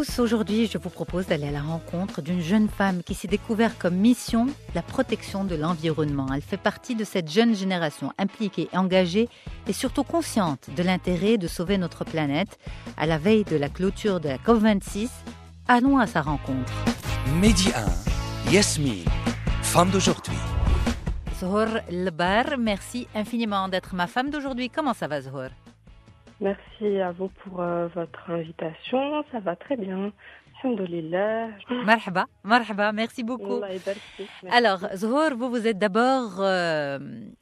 Tous, aujourd'hui je vous propose d'aller à la rencontre d'une jeune femme qui s'est découverte comme mission la protection de l'environnement. Elle fait partie de cette jeune génération impliquée, engagée et surtout consciente de l'intérêt de sauver notre planète. À la veille de la clôture de la COP26, allons à sa rencontre. Midi 1, Yasmine, femme d'aujourd'hui. Zohor Lbar, merci infiniment d'être ma femme d'aujourd'hui. Comment ça va Zohor? Merci à vous pour euh, votre invitation. Ça va très bien. Marhaba, marhaba, merci beaucoup. Alors, Zohor, vous, vous êtes d'abord euh,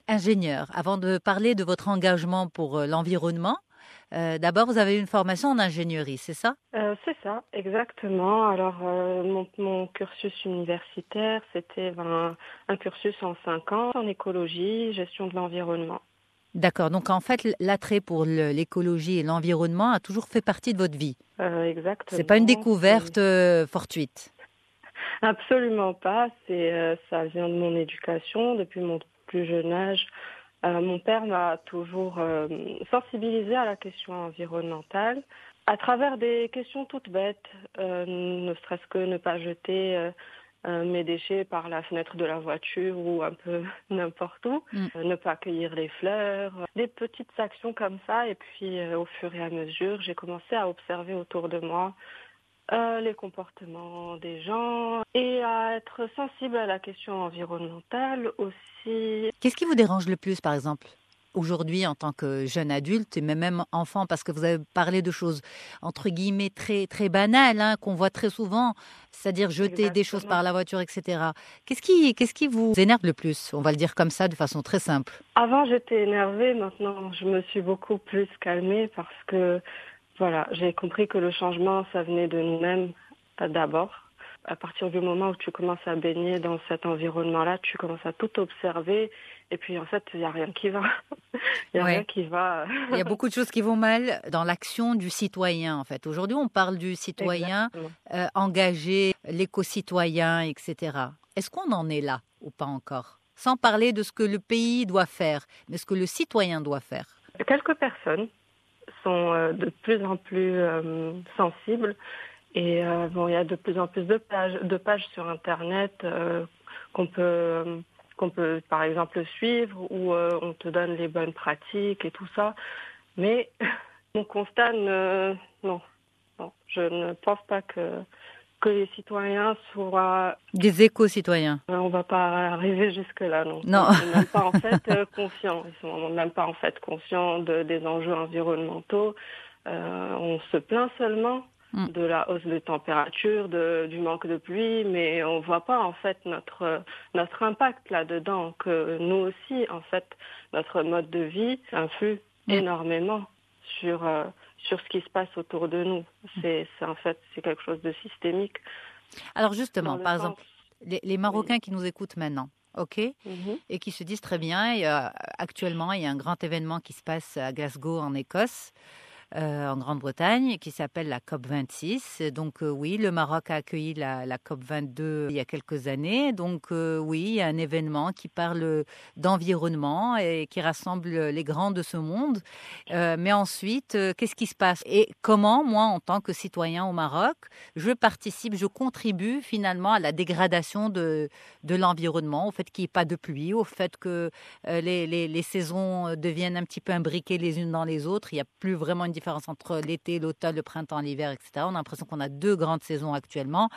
ingénieur. Avant de parler de votre engagement pour euh, l'environnement, euh, d'abord, vous avez une formation en ingénierie, c'est ça? Euh, c'est ça, exactement. Alors, euh, mon, mon cursus universitaire, c'était ben, un cursus en cinq ans en écologie, gestion de l'environnement. D'accord. Donc, en fait, l'attrait pour l'écologie et l'environnement a toujours fait partie de votre vie. Euh, exactement. C'est pas une découverte euh, fortuite. Absolument pas. C'est euh, ça vient de mon éducation depuis mon plus jeune âge. Euh, mon père m'a toujours sensibilisé à la question environnementale à travers des questions toutes bêtes, ne serait-ce que ne pas jeter euh, mes déchets par la fenêtre de la voiture ou un peu n'importe où, Mm. euh, ne pas cueillir les fleurs, euh, des petites actions comme ça. Et puis euh, au fur et à mesure, j'ai commencé à observer autour de moi les comportements des gens et à être sensible à la question environnementale aussi. Qu'est-ce qui vous dérange le plus, par exemple? Aujourd'hui, en tant que jeune adulte, et même enfant, parce que vous avez parlé de choses entre guillemets très très banales, hein, qu'on voit très souvent, c'est-à-dire jeter des choses par la voiture, etc. Qu'est-ce qui, qu'est-ce qui vous énerve le plus? On va le dire comme ça, de façon très simple. Avant, j'étais énervée. Maintenant, je me suis beaucoup plus calmée parce que, voilà, j'ai compris que le changement, ça venait de nous-mêmes d'abord. À partir du moment où tu commences à baigner dans cet environnement-là, tu commences à tout observer. Et puis, en fait, il n'y a rien qui va. Il n'y a Ouais. rien qui va. Il y a beaucoup de choses qui vont mal dans l'action du citoyen, en fait. Aujourd'hui, on parle du citoyen euh, engagé, l'éco-citoyen, etc. Est-ce qu'on en est là ou pas encore? Sans parler de ce que le pays doit faire, mais ce que le citoyen doit faire. Quelques personnes sont euh, de plus en plus euh, sensibles et euh, bon, il y a de plus en plus de pages, de pages sur Internet qu'on peut, qu'on peut par exemple suivre où euh, on te donne les bonnes pratiques et tout ça. Mais mon constat, ne, non, non, je ne pense pas que que les citoyens soient Des éco-citoyens. On va pas arriver jusque là, non. Non. Ils sont même pas en fait euh, conscients. Ils sont même pas en fait conscients de, des enjeux environnementaux. Euh, on se plaint seulement Mm. de la hausse de température, de, du manque de pluie, mais on voit pas en fait notre notre impact là-dedans. Que nous aussi, en fait, notre mode de vie influe Mm. énormément sur euh, sur ce qui se passe autour de nous. C'est c'est en fait c'est quelque chose de systémique. Alors justement, par sens- exemple, les, les Marocains qui nous écoutent maintenant, ok, Mhm. et qui se disent très bien, a- actuellement, il y a un grand événement qui se passe à Glasgow, en Écosse. Euh, en Grande-Bretagne, qui s'appelle la COP26. Donc euh, oui, le Maroc a accueilli la, la COP22 il y a quelques années. Donc euh, oui, un événement qui parle d'environnement et qui rassemble les grands de ce monde. Euh, mais ensuite, euh, qu'est-ce qui se passe? Et comment, moi, en tant que citoyen au Maroc, je participe, je contribue finalement à la dégradation de, de l'environnement, au fait qu'il n'y ait pas de pluie, au fait que euh, les, les- les saisons deviennent un petit peu imbriquées les unes dans les autres. Il n'y a plus vraiment une différence entre l'été, l'automne, le printemps, l'hiver, etc. On a l'impression qu'on a deux grandes saisons actuellement.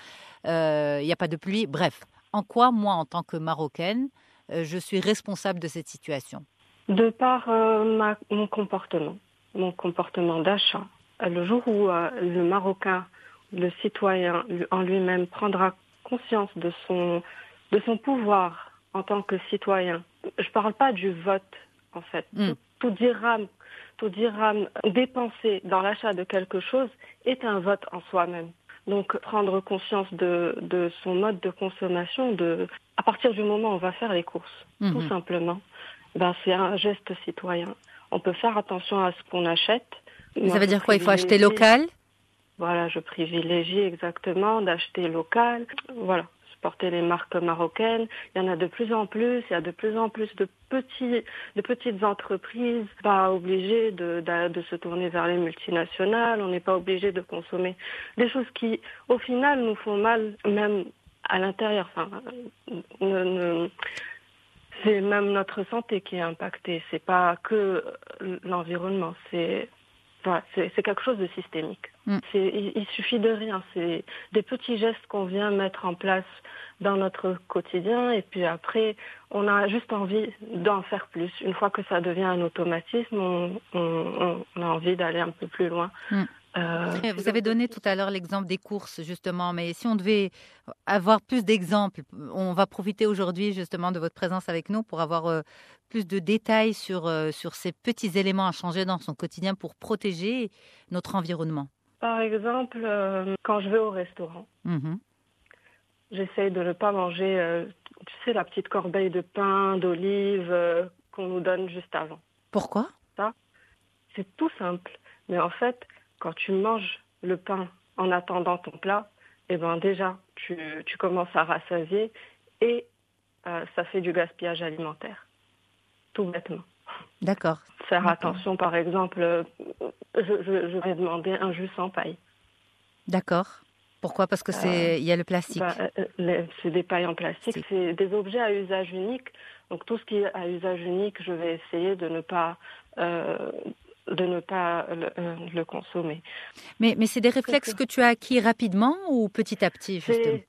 Euh, il n'y a pas de pluie. Bref, en quoi, moi, en tant que Marocaine, euh, je suis responsable de cette situation? De par euh, ma- mon comportement, mon comportement d'achat, le jour où le Marocain, le citoyen en lui-même prendra conscience de son, de son pouvoir en tant que citoyen, je ne parle pas du vote en fait, Mm. tout, tout dirham, tout dirham dépensé dans l'achat de quelque chose est un vote en soi-même. Donc prendre conscience de, de son mode de consommation, de à partir du moment où on va faire les courses, tout Mhm. simplement, ben, c'est un geste citoyen. On peut faire attention à ce qu'on achète Moi, Ça veut dire quoi Il faut acheter local? Voilà, je privilégie exactement d'acheter local. Voilà, supporter les marques marocaines. Il y en a de plus en plus. Il y a de plus en plus de petits, de petites entreprises. Pas obligé de, de, de se tourner vers les multinationales. On n'est pas obligé de consommer des choses qui, au final, nous font mal, même à l'intérieur. Enfin, c'est même notre santé qui est impactée. C'est pas que l'environnement. C'est voilà, c'est quelque chose de systémique. Mm. Il suffit de rien. C'est des petits gestes qu'on vient mettre en place dans notre quotidien et puis après, on a juste envie d'en faire plus. Une fois que ça devient un automatisme, on, on- on a envie d'aller un peu plus loin. Mm. Euh, Vous avez donné tout à l'heure l'exemple des courses, justement, mais si on devait avoir plus d'exemples, on va profiter aujourd'hui justement de votre présence avec nous pour avoir euh, plus de détails sur, euh, sur ces petits éléments à changer dans son quotidien pour protéger notre environnement. Par exemple, quand je vais au restaurant, Mhm. j'essaye de ne pas manger, tu sais, la petite corbeille de pain, d'olive euh, qu'on nous donne juste avant. Pourquoi? C'est tout simple. Mais en fait, quand tu manges le pain en attendant ton plat, eh ben déjà, tu, tu commences à rassasier et euh, ça fait du gaspillage alimentaire. Tout bêtement. D'accord. Faire attention, par exemple, euh, je, je, je vais demander un jus sans paille. D'accord. Pourquoi? Parce que c'est il y a le plastique. Bah, euh, c'est des pailles en plastique, C'est- c'est des objets à usage unique. Donc tout ce qui est à usage unique, je vais essayer de ne pas euh, de ne pas le, euh, le consommer. Mais, mais c'est des réflexes que tu as acquis rapidement ou petit à petit, justement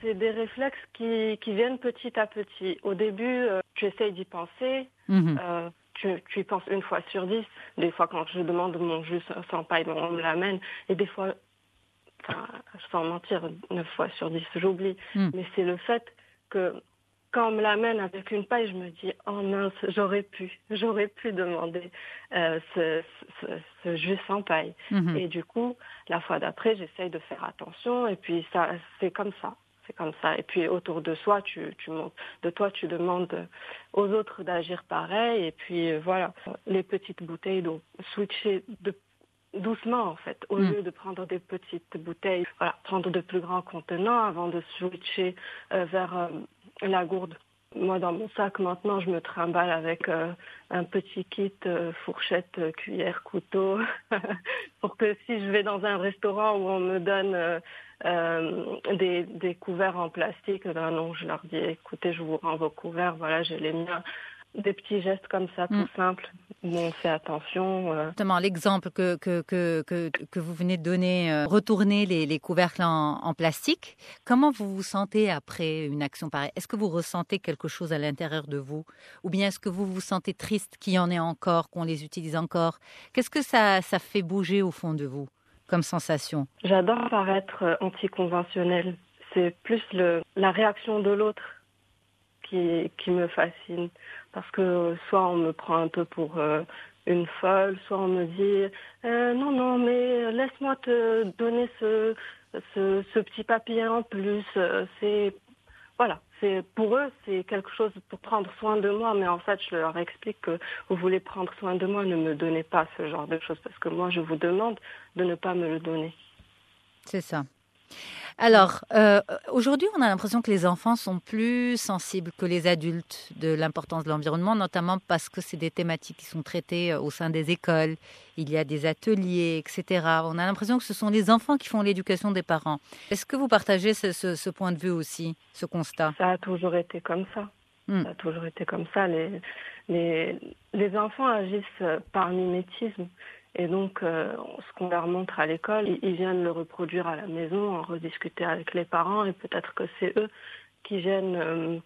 C'est des réflexes qui, qui viennent petit à petit. Au début, euh, tu essayes d'y penser, Mhm. euh, tu, tu y penses une fois sur dix. Des fois, quand je demande mon jus sans paille, on me l'amène. Et des fois, sans mentir, neuf fois sur dix, j'oublie. Mm. Mais c'est le fait que quand on me l'amène avec une paille, je me dis, oh mince, j'aurais pu, j'aurais pu demander euh, ce, ce, ce jus sans paille. Mhm. Et du coup, la fois d'après, j'essaye de faire attention. Et puis, ça, c'est comme ça. C'est comme ça. Et puis, autour de soi, tu, tu montes. De toi, tu demandes aux autres d'agir pareil. Et puis, euh, voilà. Les petites bouteilles d'eau. Switcher de, doucement, en fait. Au Mm. lieu de prendre des petites bouteilles, voilà, prendre de plus grands contenants avant de switcher euh, vers euh, la gourde. Moi, dans mon sac, maintenant, je me trimballe avec euh, un petit kit euh, fourchette, euh, cuillère, couteau, pour que si je vais dans un restaurant où on me donne des, des couverts en plastique, ben non, je leur dis, écoutez, je vous rends vos couverts, voilà, j'ai les miens. Des petits gestes comme ça, tout Mm. simples, où on fait attention. euh. Justement, l'exemple que, que, que, que, vous venez de donner, euh, retourner les, les couvercles en, en plastique, comment vous vous sentez après une action pareille? Est-ce que vous ressentez quelque chose à l'intérieur de vous? Ou bien est-ce que vous vous sentez triste qu'il y en ait encore, qu'on les utilise encore? Qu'est-ce que ça, ça fait bouger au fond de vous comme sensation? J'adore paraître euh, anticonventionnelle. C'est plus le, la réaction de l'autre qui, qui me fascine. Parce que soit on me prend un peu pour euh, une folle, soit on me dit euh, non, non, mais laisse-moi te donner ce, ce, ce petit papier en plus. Euh, C'est voilà, c'est pour eux c'est quelque chose pour prendre soin de moi, mais en fait je leur explique que vous voulez prendre soin de moi, ne me donnez pas ce genre de choses parce que moi je vous demande de ne pas me le donner. C'est ça. Alors, euh, aujourd'hui, on a l'impression que les enfants sont plus sensibles que les adultes de l'importance de l'environnement, notamment parce que c'est des thématiques qui sont traitées euh, au sein des écoles. Il y a des ateliers, etc. On a l'impression que ce sont les enfants qui font l'éducation des parents. Est-ce que vous partagez ce, ce- ce point de vue aussi, ce constat? Ça a toujours été comme ça. Hmm. Ça a toujours été comme ça. Les, les, les enfants agissent euh, par mimétisme. Et donc, euh, ce qu'on leur montre à l'école, ils, viennent le reproduire à la maison, en rediscuter avec les parents. Et peut-être que c'est eux qui viennent euh,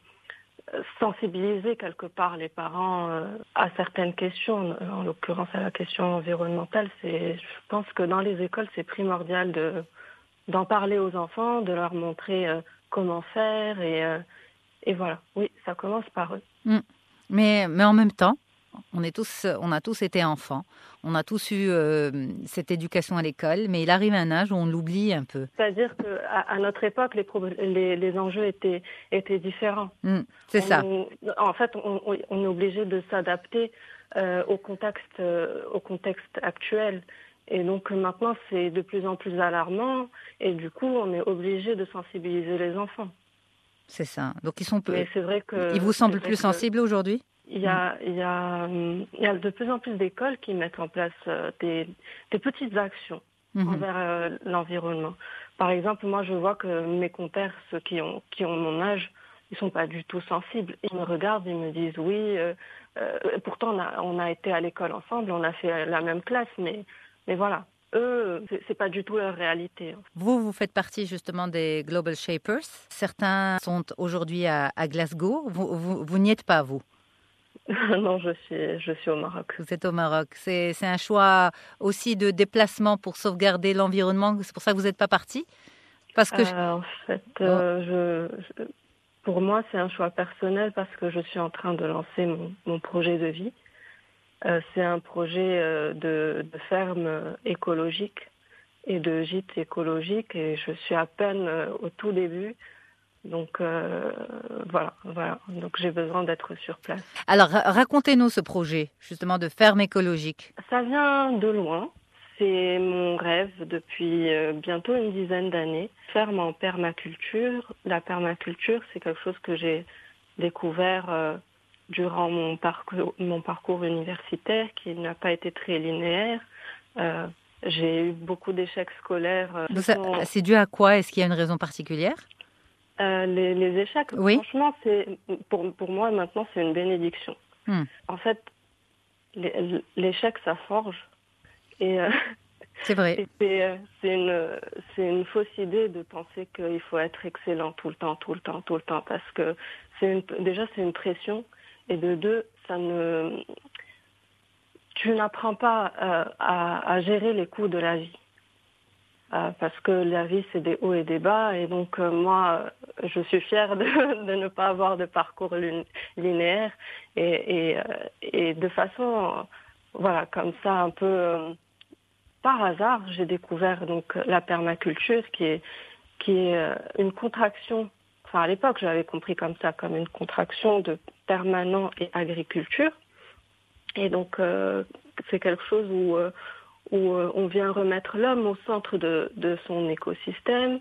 sensibiliser quelque part les parents euh, à certaines questions. En l'occurrence, à la question environnementale, c'est, je pense que dans les écoles, c'est primordial de d'en parler aux enfants, de leur montrer comment faire et et voilà. Oui, ça commence par eux. mais, mais en même temps, on, est tous, on a tous été enfants, on a tous eu euh, cette éducation à l'école, mais il arrive un âge où on l'oublie un peu. C'est-à-dire que à, à notre époque, les, les, les enjeux étaient étaient différents. Hmm, c'est ça. En fait, on, est obligé de s'adapter euh, au contexte euh, au contexte actuel. Et donc maintenant, c'est de plus en plus alarmant. Et du coup, on est obligé de sensibiliser les enfants. C'est ça. Donc ils sont peu... Mais c'est vrai que. Ils vous semblent plus que sensibles aujourd'hui? Il y a, il y, a, il y a de plus en plus d'écoles qui mettent en place euh, des, des petites actions Mhm. envers euh, l'environnement. Par exemple, moi, je vois que mes compères, ceux qui ont, qui ont mon âge, ils sont pas du tout sensibles. Ils me regardent, ils me disent oui. euh, euh, pourtant, on a, on a été à l'école ensemble, on a fait la même classe, mais, mais voilà. Eux, c'est- pas du tout leur réalité. Vous, vous faites partie justement des Global Shapers. Certains sont aujourd'hui à, à Glasgow. Vous, vous, vous n'y êtes pas, vous? non, je suis, je suis au Maroc. Vous êtes au Maroc. C'est c'est un choix aussi de déplacement pour sauvegarder l'environnement. C'est pour ça que vous n'êtes pas parti? Parce que... Euh, en fait, euh, je, je- pour moi, c'est un choix personnel parce que je suis en train de lancer mon, mon projet de vie. Euh, c'est un projet de, de ferme écologique et de gîte écologique et je suis à peine au tout début. Donc euh, voilà, voilà. Donc j'ai besoin d'être sur place. Alors, ra- racontez-nous ce projet, justement, de ferme écologique. Ça vient de loin. C'est mon rêve depuis euh, bientôt une dizaine d'années. Ferme en permaculture. La permaculture, c'est quelque chose que j'ai découvert euh, durant mon parcours, mon parcours universitaire qui n'a pas été très linéaire. Euh, j'ai eu beaucoup d'échecs scolaires. C'est dû à quoi? Est-ce qu'il y a une raison particulière? Euh, les, les échecs, Oui. franchement, c'est pour, pour moi maintenant, c'est une bénédiction. Hmm. En fait, l'échec, ça forge. Et euh, C'est vrai. C'est euh, c'est une, c'est une fausse idée de penser qu'il faut être excellent tout le temps, tout le temps, tout le temps, parce que c'est déjà c'est une pression, et de deux, ça ne, tu n'apprends pas euh, à, à gérer les coups de la vie. Euh, parce que la vie, c'est des hauts et des bas, et donc euh, moi, je suis fière de, de ne pas avoir de parcours lin- linéaire, et, et, euh, et de façon, voilà, comme ça, un peu euh, par hasard, j'ai découvert donc la permaculture, qui est qui est euh, une contraction. Enfin, à l'époque, j'avais compris comme ça, comme une contraction de permanent et agriculture. Et donc, euh, c'est quelque chose où où on vient remettre l'homme au centre de, de son écosystème,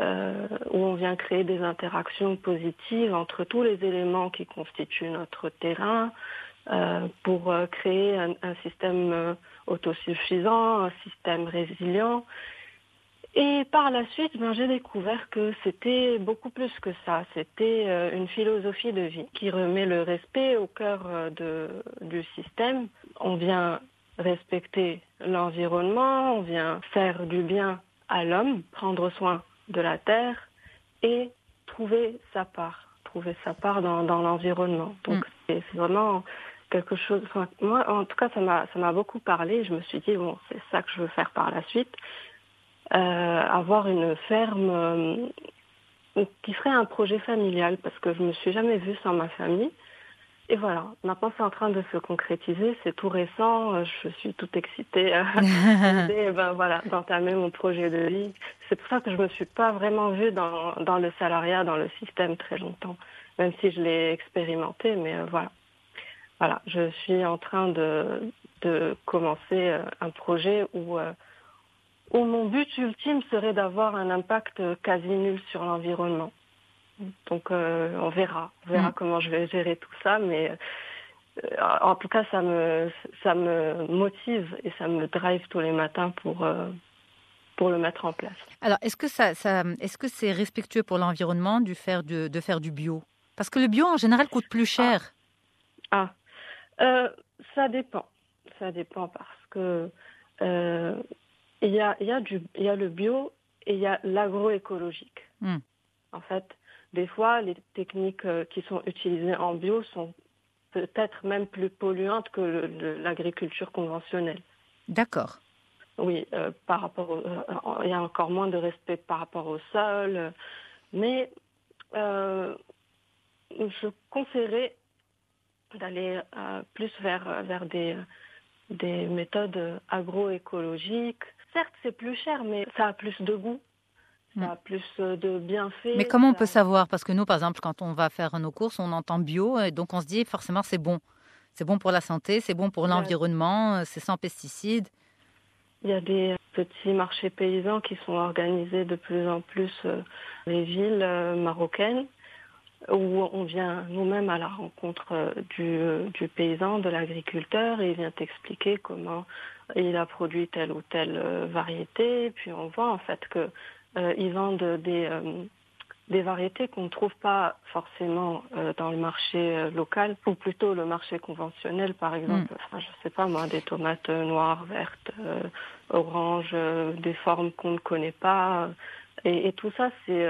euh, où on vient créer des interactions positives entre tous les éléments qui constituent notre terrain, euh, pour euh, créer un, système autosuffisant, un système résilient. Et par la suite, ben, j'ai découvert que c'était beaucoup plus que ça. C'était une philosophie de vie qui remet le respect au cœur du système. On vient respecter l'environnement, on vient faire du bien à l'homme, prendre soin de la terre et trouver sa part, trouver sa part dans, dans l'environnement. Donc c'est c'est vraiment quelque chose. enfin, moi, en tout cas, ça m'a ça m'a beaucoup parlé. Je me suis dit bon, c'est ça que je veux faire par la suite. Euh, avoir une ferme euh, qui serait un projet familial parce que je me suis jamais vue sans ma famille. Et voilà, maintenant c'est en train de se concrétiser, c'est tout récent, euh, je suis toute excitée à l'idée, ben voilà, d'entamer mon projet de vie. C'est pour ça que je me suis pas vraiment vue dans, dans le salariat, dans le système très longtemps, même si je l'ai expérimenté, mais euh, voilà. Voilà, je suis en train de, de commencer euh, un projet où, euh, où mon but ultime serait d'avoir un impact quasi nul sur l'environnement. Donc euh, on verra, on verra Mm. comment je vais gérer tout ça, mais euh, en tout cas ça me ça me motive et ça me drive tous les matins pour euh, pour le mettre en place. Alors, est-ce que ça, ça est-ce que c'est respectueux pour l'environnement du faire de, de faire du bio? Parce que le bio en général coûte plus cher. Ah, ça dépend, ça dépend parce que il y a il y a du il y a le bio et il y a l'agroécologique. Mm. En fait, des fois les techniques euh, qui sont utilisées en bio sont peut-être même plus polluantes que l'agriculture conventionnelle. D'accord. Oui, euh, par rapport, au- euh, il y a encore moins de respect par rapport au sol, euh, mais je conseillerais d'aller plus vers vers des des méthodes agroécologiques. Certes, c'est plus cher, mais ça a plus de goût, ça a plus euh, de bienfaits. Mais comment on peut savoir? Parce que nous, par exemple, quand on va faire nos courses, on entend bio, et donc on se dit forcément c'est bon. C'est bon pour la santé, c'est bon pour l'environnement, euh, c'est sans pesticides. Il y a des petits marchés paysans qui sont organisés de plus en plus euh, dans les villes euh, marocaines où on vient nous-mêmes à la rencontre euh, du, du paysan, de l'agriculteur, et il vient t'expliquer comment il a produit telle ou telle variété. Puis on voit en fait que euh, ils vendent des, euh, des variétés qu'on ne trouve pas forcément euh, dans le marché local, ou plutôt le marché conventionnel, par exemple. Enfin, je sais pas moi, des tomates noires, vertes, oranges, des formes qu'on ne connaît pas. Et, et tout ça, c'est,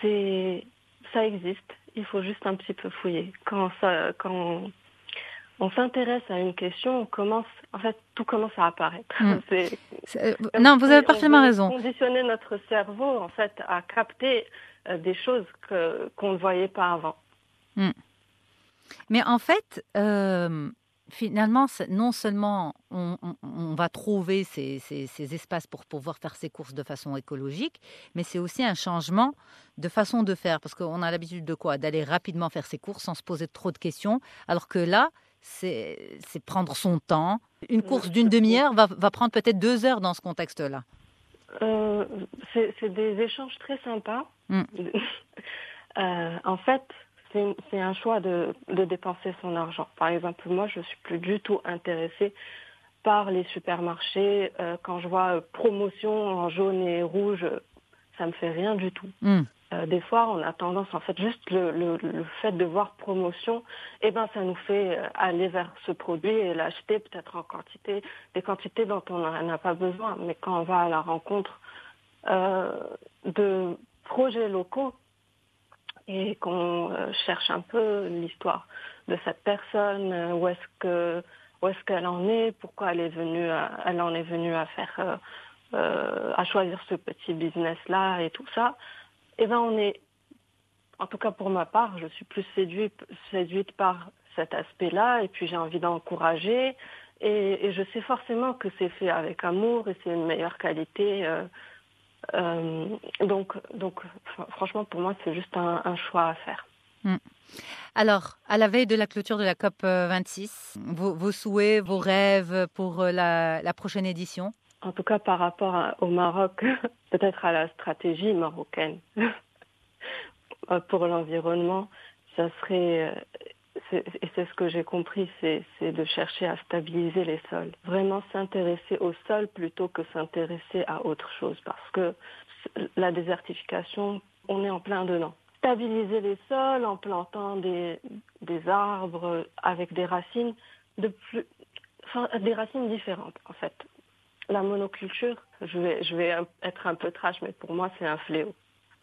c'est, ça existe. Il faut juste un petit peu fouiller. Quand ça, quand on s'intéresse à une question, on commence, en fait, tout commence à apparaître. Mm. Euh, non, vous avez parfaitement raison. Conditionner notre cerveau, en fait, à capter euh, des choses que qu'on ne voyait pas avant. Mm. Mais en fait, euh, finalement, non seulement on, va trouver ces, ces, espaces pour pouvoir faire ses courses de façon écologique, mais c'est aussi un changement de façon de faire, parce qu'on a l'habitude de quoi? D'aller rapidement faire ses courses sans se poser trop de questions, alors que là, c'est prendre son temps. Une course d'une demi-heure va, va, prendre peut-être deux heures dans ce contexte-là. Euh, c'est des échanges très sympas. Mm. euh, en fait, c'est un choix de, de, dépenser son argent. Par exemple, moi, je suis plus du tout intéressée par les supermarchés. Euh, quand je vois promotion en jaune et rouge, ça me fait rien du tout. Mm. Euh, des fois, on a tendance, en fait, juste le, le, fait de voir promotion, eh ben, ça nous fait euh, aller vers ce produit et l'acheter peut-être en quantité, des quantités dont on n'a pas besoin. Mais quand on va à la rencontre euh, de projets locaux et qu'on euh, cherche un peu l'histoire de cette personne, où est-ce qu'elle en est, pourquoi elle est venue, elle en est venue à faire, à choisir ce petit business là et tout ça eh ben on est, en tout cas pour ma part, je suis plus séduite, par cet aspect-là et puis j'ai envie d'encourager et, je sais forcément que c'est fait avec amour et c'est une meilleure qualité. Euh, euh, donc, donc franchement, pour moi, c'est juste un, choix à faire. Hmm. Alors, à la veille de la clôture de la COP 26, vos, souhaits, vos rêves pour la, la prochaine édition? En tout cas par rapport au Maroc, peut-être à la stratégie marocaine pour l'environnement, ça serait, euh, et c'est ce que j'ai compris, c'est de chercher à stabiliser les sols. Vraiment s'intéresser au sol plutôt que s'intéresser à autre chose, parce que la désertification, on est en plein dedans. Stabiliser les sols en plantant des, arbres avec des racines de plus, des racines différentes en fait. La monoculture, je vais, je vais être un peu trash, mais pour moi, c'est un fléau.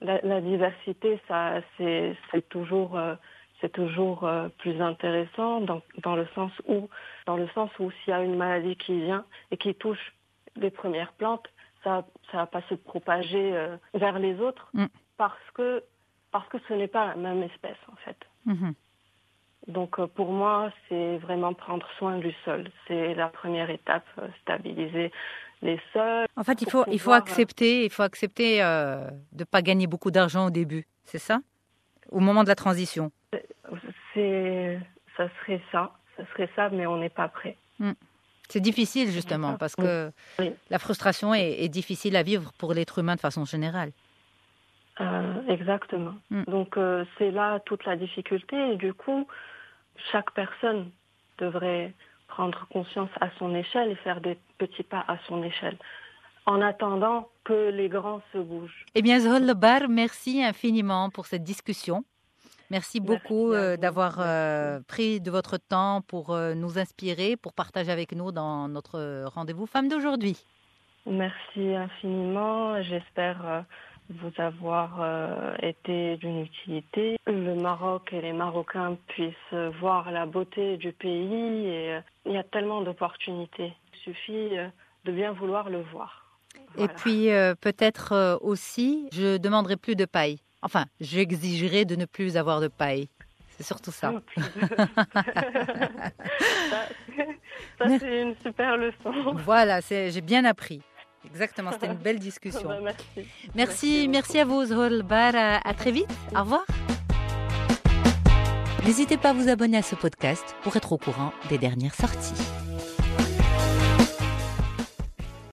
La, diversité, ça, c'est, toujours, euh, c'est toujours euh, plus intéressant dans, dans, le sens où, dans le sens où s'il y a une maladie qui vient et qui touche les premières plantes, ça, ça va pas se propager euh, vers les autres mm. parce que, parce que ce n'est pas la même espèce en fait. Mm-hmm. Donc pour moi, c'est vraiment prendre soin du sol. C'est la première étape, stabiliser les sols. En fait, il faut, il faut accepter, il faut accepter euh, de ne pas gagner beaucoup d'argent au début, c'est ça? Au moment de la transition C'est, Ça serait ça, ça serait ça, mais on n'est pas prêt. Hmm. C'est difficile justement parce que la frustration est, difficile à vivre pour l'être humain de façon générale. Euh, exactement. Hmm. Donc euh, c'est là toute la difficulté et du coup chaque personne devrait prendre conscience à son échelle et faire des petits pas à son échelle en attendant que les grands se bougent. Eh bien, Zohol Lebar, merci infiniment pour cette discussion. Merci beaucoup euh, d'avoir euh, pris de votre temps pour euh, nous inspirer, pour partager avec nous dans notre rendez-vous Femmes d'aujourd'hui. Merci infiniment. J'espère vous avoir euh, été d'une utilité. Le Maroc et les Marocains puissent voir la beauté du pays et euh, il y a tellement d'opportunités. Il suffit euh, de bien vouloir le voir. Et puis peut-être aussi, je demanderai plus de paille. Enfin, j'exigerai de ne plus avoir de paille. C'est surtout ça. ça, c'est une super leçon. Voilà, j'ai bien appris. Exactement, c'était une belle discussion. merci. Merci, merci, à vous, Zholbar. À, à très vite. Au revoir. N'hésitez pas à vous abonner à ce podcast pour être au courant des dernières sorties.